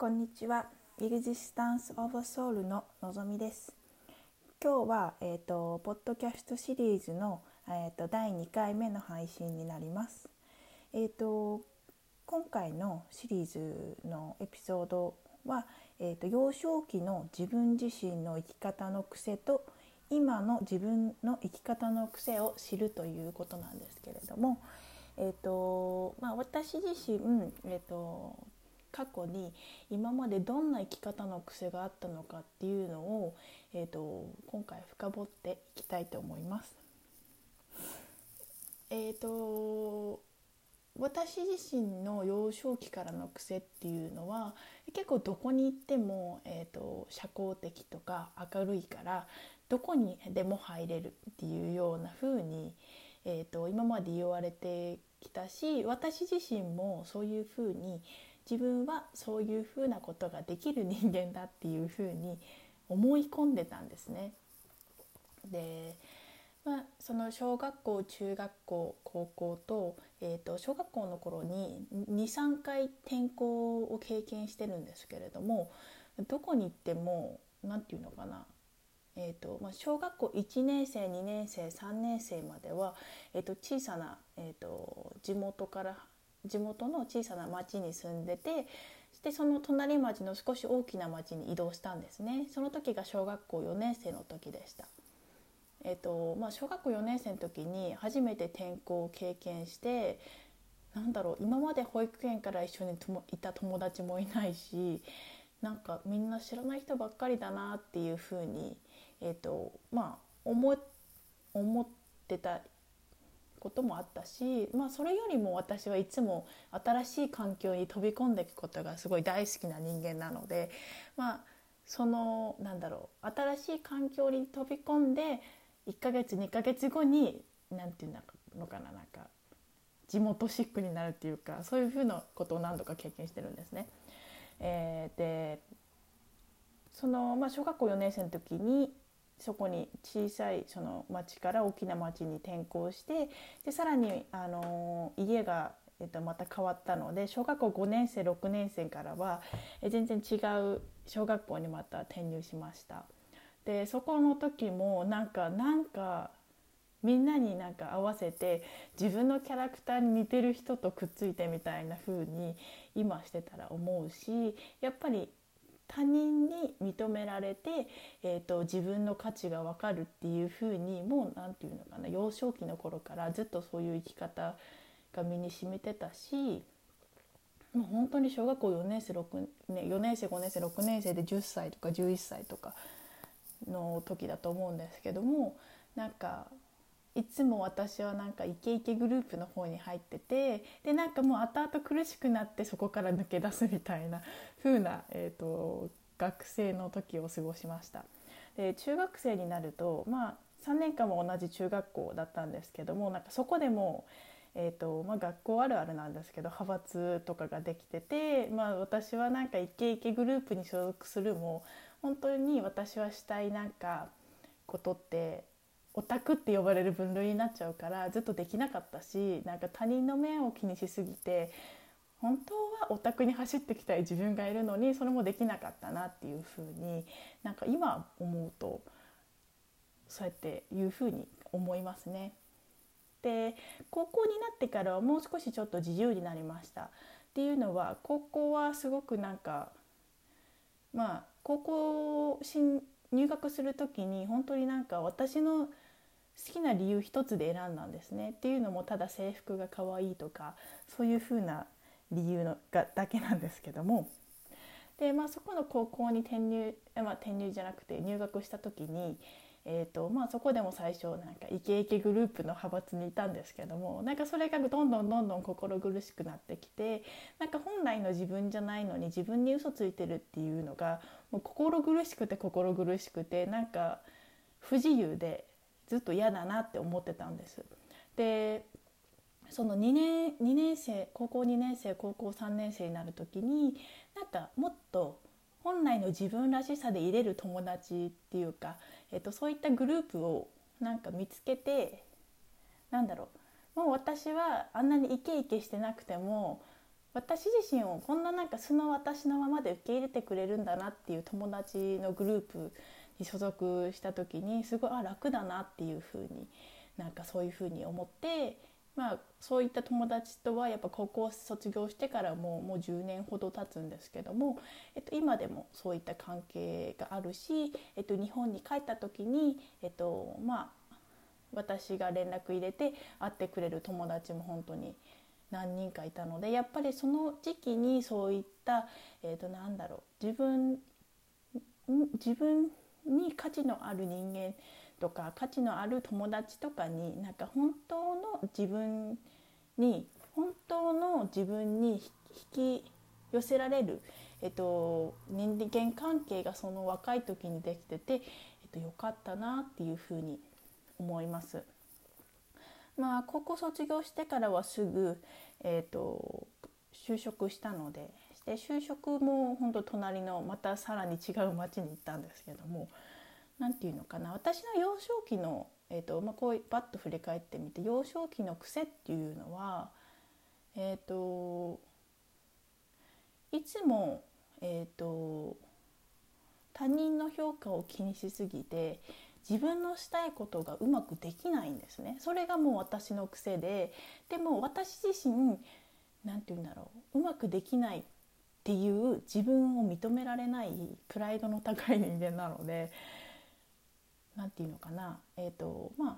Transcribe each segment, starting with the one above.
こんにちは。エグジスタンスオブソウルののぞみです。今日はえっ、ー、とポッドキャストシリーズのえっ、ー、と第2回目の配信になります。えっ、ー、と今回のシリーズのエピソードはえっ、と幼少期の自分自身の生き方の癖と今の自分の生き方の癖を知るということなんですけれども、えーとまあ、私自身、えーと過去に今までどんな生き方の癖があったのかっていうのを、えーと、今回深掘っていきたいと思います。えーと私自身の幼少期からの癖っていうのは結構どこに行っても、えーと、社交的とか明るいからどこにでも入れるっていうような風に、えーと今まで言われてきたし私自身もそういう風に自分はそういうふうなことができる人間だっていうふうに思い込んでたんですね。で、まあ、その小学校中学校高校と,、えー、と小学校の頃に23回転校を経験してるんですけれどもどこに行っても何て言うのかなえーとまあ、小学校1年生2年生3年生までは、えー、と小さな、えーと地元から地元の小さな町に住んでてでその隣町の少し大きな町に移動したんですねその時が小学校4年生の時でした。えーとまあ、小学校4年生の時に初めて転校を経験してなんだろう今まで保育園から一緒にともいた友達もいないしなんかみんな知らない人ばっかりだなっていうふうに、えーとまあ、思思ってたこともあったし、まあ、それよりも私はいつも新しい環境に飛び込んでいくことがすごい大好きな人間なので、まあ、そのなんだろう新しい環境に飛び込んで1ヶ月2ヶ月後に何て言うのかななんか地元シックになるっていうかそういうふうなことを何度か経験してるんですね。えー、でその、まあ、小学校4年生の時にそこに小さいその町から大きな町に転校してでさらにあの家が、えっと、また変わったので小学校5年生6年生からは全然違う小学校にまた転入しました。でそこの時もなんかなんかみんなになんか合わせて自分のキャラクターに似てる人とくっついてみたいな風に今してたら思うしやっぱり他人に認められて、えーと、自分の価値が分かるっていうふうにもう何て言うのかな幼少期の頃からずっとそういう生き方が身に染みてたしもう本当に小学校4年生6年4年生5年生6年生で10歳とか11歳とかの時だと思うんですけどもなんかいつも私はなんかイケイケグループの方に入っててでなんかもう後々苦しくなってそこから抜け出すみたいな 風な、えーと、学生の時を過ごしました。で中学生になるとまあ3年間も同じ中学校だったんですけどもなんかそこでも、えーとまあ、学校あるあるなんですけど派閥とかができてて、まあ、私はなんかイケイケグループに所属するも本当に私はしたいなんかことってオタクって呼ばれる分類になっちゃうからずっとできなかったしなんか他人の目を気にしすぎて本当はオタクに走ってきたい自分がいるのにそれもできなかったなっていうふうになんか今思うとそうやっていうふうに思いますね。で高校になってからはもう少しちょっと自由になりました。っていうのは高校はすごくなんかまあ高校入学する時に本当になんか私の好きな理由一つで選んだんですねっていうのもただ制服が可愛いとかそういう風な理由のがだけなんですけども。で、まあ、そこの高校に転入、まあ、転入じゃなくて入学した時に、えーとまあ、そこでも最初なんかイケイケグループの派閥にいたんですけどもなんかそれがどんどんどんどん心苦しくなってきてなんか本来の自分じゃないのに自分に嘘ついてるっていうのがもう心苦しくて心苦しくてなんか不自由でずっと嫌だなって思ってたんです。でその2年 ,2 年生高校2年生高校3年生になる時になんかもっと本来の自分らしさでいれる友達っていうか、えっと、そういったグループをなんか見つけてなんだろうもう私はあんなにイケイケしてなくても私自身をこんななんか素の私のままで受け入れてくれるんだなっていう友達のグループに所属した時にすごいあ楽だなっていう風になんかそういう風に思ってまあそういった友達とはやっぱ高校卒業してからもうもう10年ほど経つんですけども、えっと、今でもそういった関係があるし、えっと、日本に帰った時に、えっと、まあ私が連絡入れて会ってくれる友達も本当に何人かいたのでやっぱりその時期にそういった、えー、となんだろう自分自分に価値のある人間とか価値のある友達とかになんか本当の自分に本当の自分に引き寄せられる、えっと、人間関係がその若い時にできてて、えっと、よかったなっていうふうに思います。まあ高校卒業してからはすぐ、えーと、就職したのでで就職も本当隣のまたさらに違う町に行ったんですけども何て言うのかな私の幼少期の、えーとまあ、こうバッと振り返ってみて幼少期の癖っていうのはえっ、ー、といつも、えーと他人の評価を気にしすぎて自分のしたいことがうまくできないんですね。それがもう私の癖で。でも私自身何て言うんだろう。うまくできないっていう自分を認められないプライドの高い人間なので。何て言うのかな。えっ、ー、とまあ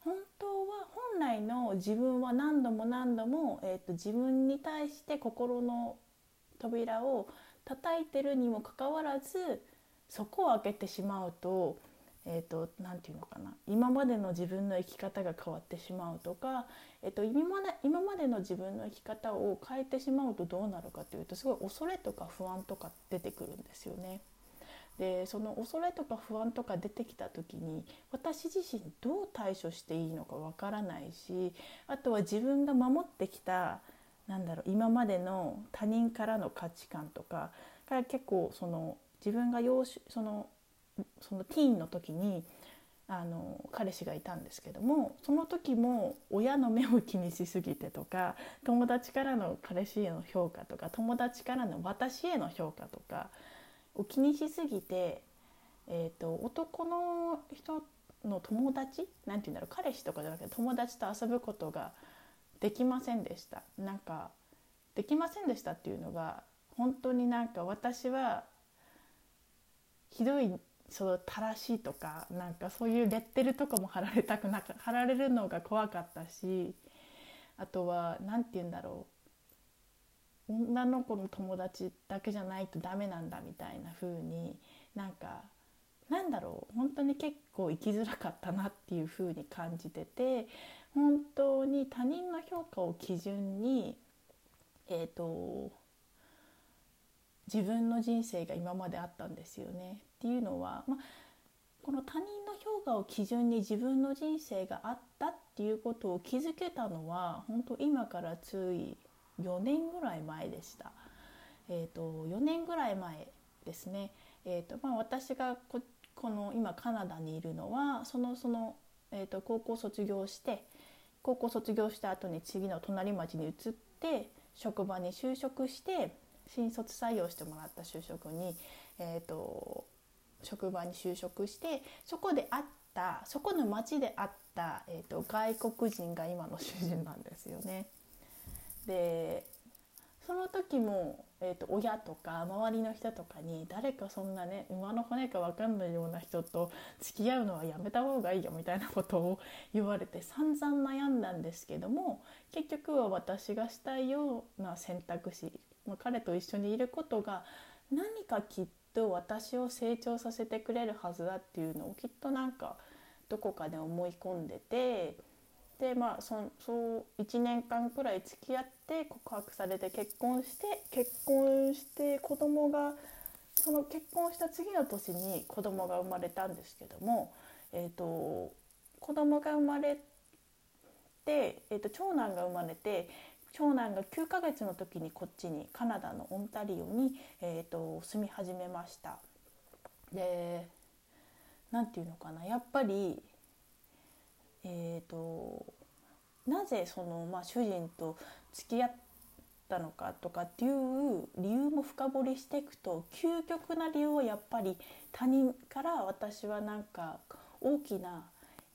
本当は本来の自分は何度も何度も、えーと自分に対して心の扉を叩いてるにもかかわらずそこを開けてしまうとえーと、なていうのかな今までの自分の生き方が変わってしまうとか、えーと、今まで今までの自分の生き方を変えてしまうとどうなるかというとすごい恐れとか不安とか出てくるんですよね。でその恐れとか不安とか出てきた時に私自身どう対処していいのかわからないしあとは自分が守ってきたなんだろう今までの他人からの価値観とかから結構その自分が養そのそのティーンの時にあの彼氏がいたんですけどもその時も親の目を気にしすぎてとか友達からの彼氏への評価とか友達からの私への評価とかを気にしすぎて、えーと、男の人の友達なんて言うんだろう彼氏とかじゃなくて友達と遊ぶことができませんでした。なんかできませんでしたっていうのが本当になんか私はひどいその正しいとかなんかそういうレッテルとかも貼られたくなか貼られるのが怖かったしあとは何て言うんだろう女の子の友達だけじゃないとダメなんだみたいな風になんかなんだろう本当に結構生きづらかったなっていう風に感じてて本当に他人の評価を基準にえっ、ー、と自分の人生が今まであったんですよね。っていうのは、まあ、この他人の評価を基準に自分の人生があったっていうことを気づけたのは本当今からつい4年ぐらい前でした。えーと、4年ぐらい前ですね。えーとまあ、私がここの今カナダにいるのはそのその、えーと高校卒業して高校卒業した後に次の隣町に移って職場に就職して新卒採用してもらった就職に、えーと、職場に就職してそこで会ったそこの町で会った、えーと、外国人が今の主人なんですよね。でその時も、えーと、親とか周りの人とかに誰かそんなね馬の骨か分かんないような人と付き合うのはやめた方がいいよみたいなことを言われて散々悩んだんですけども結局は私がしたいような選択肢まあ、彼と一緒にいることが何かきっと私を成長させてくれるはずだっていうのをきっとなんかどこかで思い込んでてでまあそそう1年間くらい付き合って告白されて結婚して結婚して子供がその結婚した次の年に子供が生まれたんですけども、えーと、子供が生まれて、えーと長男が生まれて長男が9ヶ月の時にこっちにカナダのオンタリオに、えーと、住み始めました。で何て言うのかなやっぱりえっ、ー、となぜその、まあ、主人と付き合ったのかとかっていう理由も深掘りしていくと究極な理由はやっぱり他人から私はなんか大きな、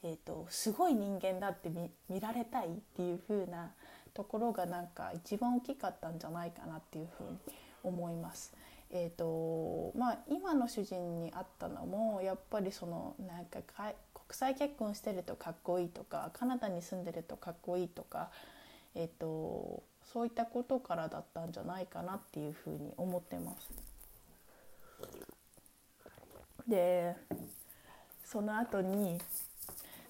えーと、すごい人間だって見られたいっていう風なところがなんか一番大きかったんじゃないかなっていうふうに思います。えーとまあ、今の主人に会ったのもやっぱりそのなんか国際結婚してるとかっこいいとかカナダに住んでるとかっこいいとか、えーと、そういったことからだったんじゃないかなっていうふうに思ってます。でその後に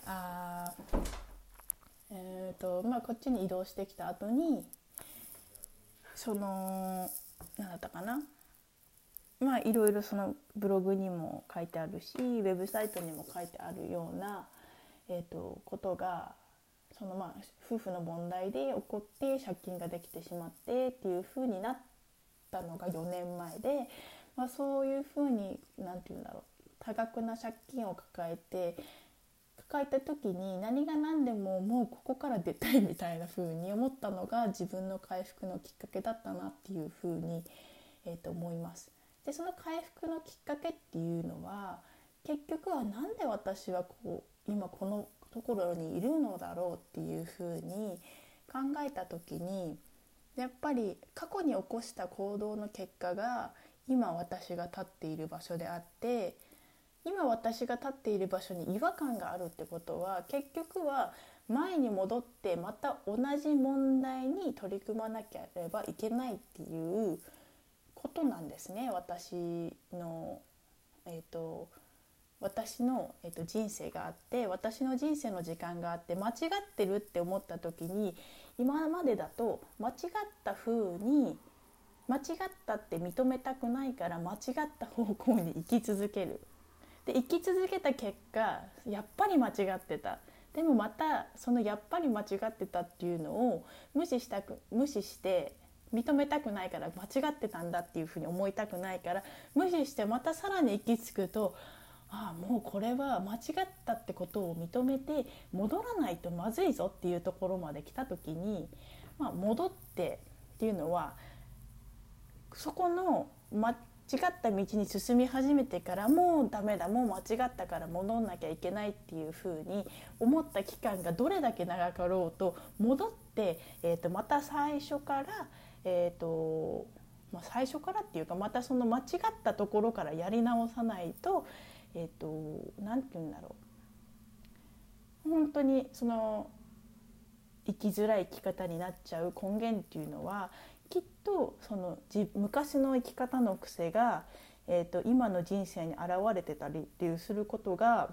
あえーとまあ、こっちに移動してきた後にその何だったかな。まあいろいろそのブログにも書いてあるしウェブサイトにも書いてあるような、えーと、ことがそのまあ夫婦の問題で起こって借金ができてしまってっていうふうになったのが4年前で、まあ、そういうふうに何て言うんだろう。多額な借金を抱えて抱えた時に何が何でももうここから出たいみたいな風に思ったのが自分の回復のきっかけだったなっていう風に、えー、と思います。でその回復のきっかけっていうのは結局は何で私はこう今このところにいるのだろうっていうふうに考えた時にやっぱり過去に起こした行動の結果が今私が立っている場所であって今私が立っている場所に違和感があるってことは結局は前に戻ってまた同じ問題に取り組まなければいけないっていうことなんですね私の、えーと、私の、えーと、人生があって私の人生の時間があって間違ってるって思った時に今までだと間違った風に間違ったって認めたくないから間違った方向に生き続ける。で生き続けた結果やっぱり間違ってた。でもまたそのやっぱり間違ってたっていうのを無視したく無視して認めたくないから間違ってたんだっていうふうに思いたくないから無視してまたさらに行き着くとああもうこれは間違ったってことを認めて戻らないとまずいぞっていうところまで来た時に、まあ、戻ってっていうのはそこの間違違った道に進み始めてからもうダメだもう間違ったから戻んなきゃいけないっていうふうに思った期間がどれだけ長かろうと戻って、えー、とまた最初からえーとまあ、最初からっていうかまたその間違ったところからやり直さないと何、えーと、て言うんだろう。本当にその生きづらい生き方になっちゃう根源っていうのはきっとその昔の生き方の癖が、えーと、今の人生に現れてたりっていうすることが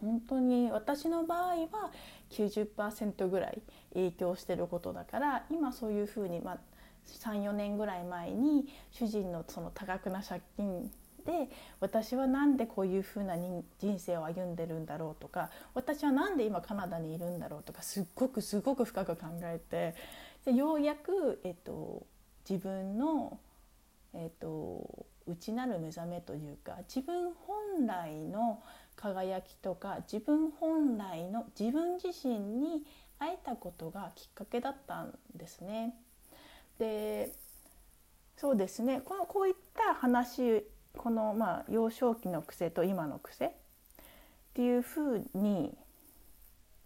本当に私の場合は90%ぐらい影響してることだから今そういうふうに、まあ、34年ぐらい前に主人のその多額な借金で私は何でこういうふうな人生を歩んでるんだろうとか私は何で今カナダにいるんだろうとかすっごくすごく深く考えてでようやく、えっと、自分の、えっと、内なる目覚めというか自分本来の輝きとか自分本来の自分自身に会えたことがきっかけだったんですね。でそうですねこのこういった話このまあ幼少期の癖と今の癖っていうふうに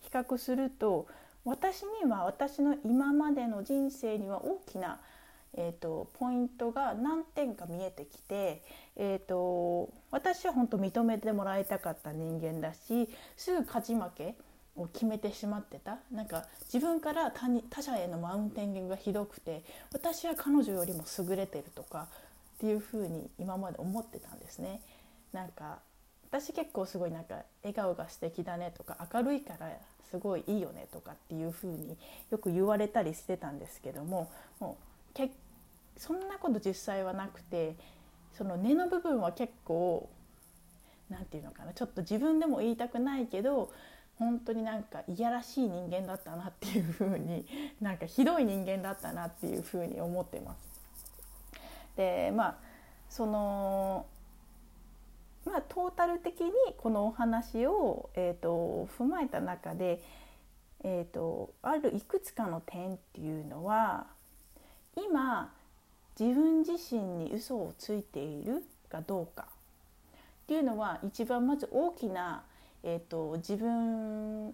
比較すると私には私の今までの人生には大きなえーと、ポイントが何点か見えてきて、えーと、私は本当認めてもらいたかった人間だしすぐ勝ち負けを決めてしまってたなんか自分から他他者へのマウンティングがひどくて私は彼女よりも優れてるとかっていうふうに今まで思ってたんですね。なんか私結構すごいなんか笑顔が素敵だねとか明るいからすごいいいよねとかっていうふうによく言われたりしてたんですけどももうそんなこと実際はなくてその根の部分は結構何て言うのかなちょっと自分でも言いたくないけど本当になんかいやらしい人間だったなっていうふうになんかひどい人間だったなっていうふうに思ってます。でまあそのまあトータル的にこのお話を、えーと、踏まえた中で、えーとあるいくつかの点っていうのは今自分自身に嘘をついているかどうかっていうのは一番まず大きな、えーと、自分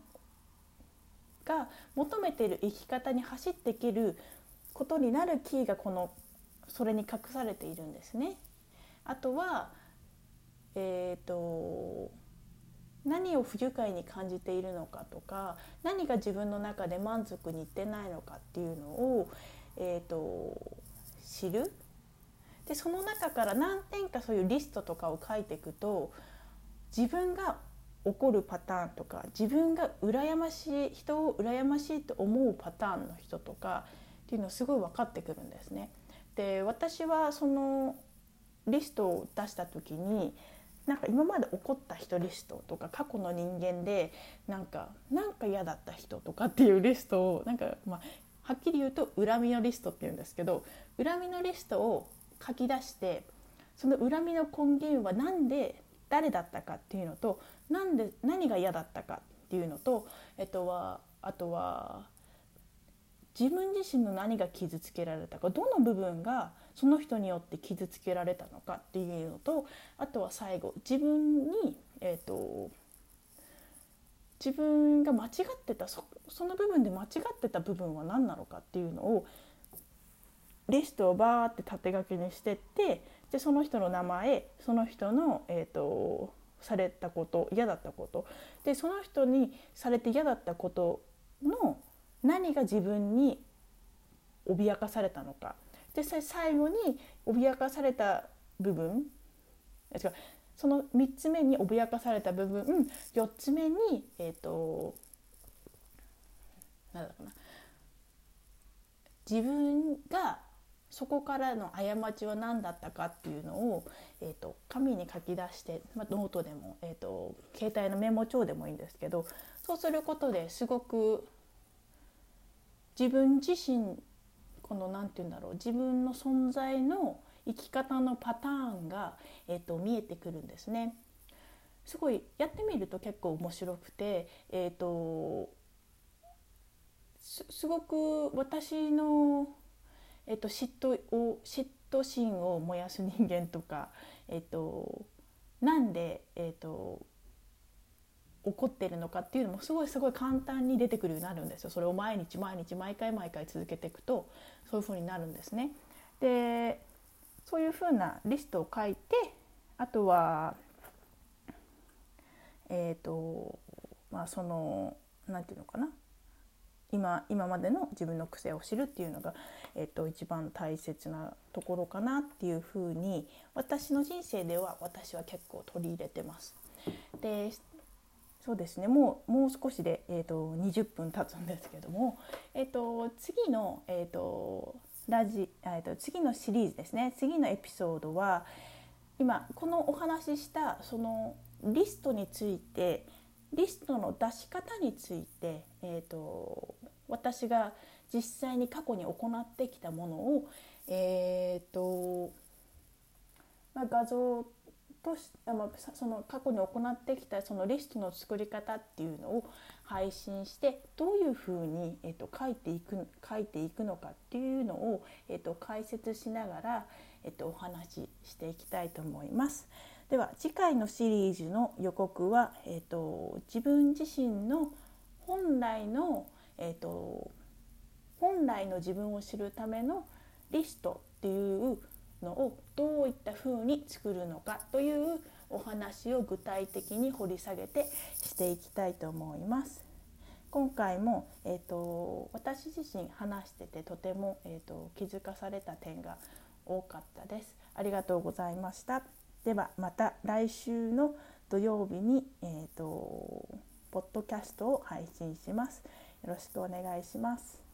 が求めている生き方に走っていけることになるキーがこのそれに隠されているんですね。あとは、えーと、何を不愉快に感じているのかとか何が自分の中で満足にいってないのかっていうのを、えーと知るでその中から何点かそういうリストとかを書いていくと自分が怒るパターンとか自分が羨ましい人を羨ましいと思うパターンの人とかっていうのすごい分かってくるんですね。で私はそのリストを出した時になんか今まで起こった人リストとか過去の人間でなんかなんか嫌だった人とかっていうリストをなんかまあはっきり言うと恨みのリストっていうんですけど恨みのリストを書き出してその恨みの根源は何で誰だったかっていうのと何で何が嫌だったかっていうのと、えっとはあとは自分自身の何が傷つけられたかどの部分がその人によって傷つけられたのかっていうのとあとは最後自分に、えっと、自分が間違ってたその部分で間違ってた部分は何なのかっていうのをリストをバーって縦書きにしてってでその人の名前その人の、えーと、されたこと嫌だったことでその人にされて嫌だったことの何が自分に脅かされたのかで最後に脅かされた部分違うその3つ目に脅かされた部分4つ目にえっ、ー、となんだろうな。自分がそこからの過ちは何だったかっていうのを、えーと、紙に書き出して、まあ、ノートでも、えーと、携帯のメモ帳でもいいんですけどそうすることですごく自分自身この何て言うんだろう自分の存在の生き方のパターンが、えーと、見えてくるんですね。すごいやってみると結構面白くて、えー、とすごく私のえっと、嫉妬を嫉妬心を燃やす人間とか、えっと、なんで、えっと、怒ってるのかっていうのもすごいすごい簡単に出てくるようになるんですよ。それを毎日毎日毎回毎回続けていくとそういうふうになるんですね。でそういうふうなリストを書いてあとはえっ、ー、とまあその何て言うのかな今今までの自分の癖を知るっていうのが、えっと、一番大切なところかなっていうふうに私の人生では私は結構取り入れてます。でそうですね。もうもう少しで、えーと、20分経つんですけども、えーと、次の、えーとラジえーと次のシリーズですね。次のエピソードは今このお話ししたそのリストについてリストの出し方について、えーと、私が実際に過去に行ってきたものを、えーとまあ、画像とし、その過去に行ってきたそのリストの作り方っていうのを配信してどういうふうに、えーと、書いていく書いていくのかっていうのを、えーと、解説しながら、えー、とお話ししていきたいと思います。では次回のシリーズの予告は、えーと、自分自身の本来の、えーと、本来の自分を知るためのリストっていうのをどういったふうに作るのかというお話を具体的に掘り下げてしていきたいと思います。今回も、えーと、私自身話しててとても、えーと気づかされた点が多かったです。ありがとうございました。ではまた来週の土曜日に、えーと、ポッドキャストを配信します。よろしくお願いします。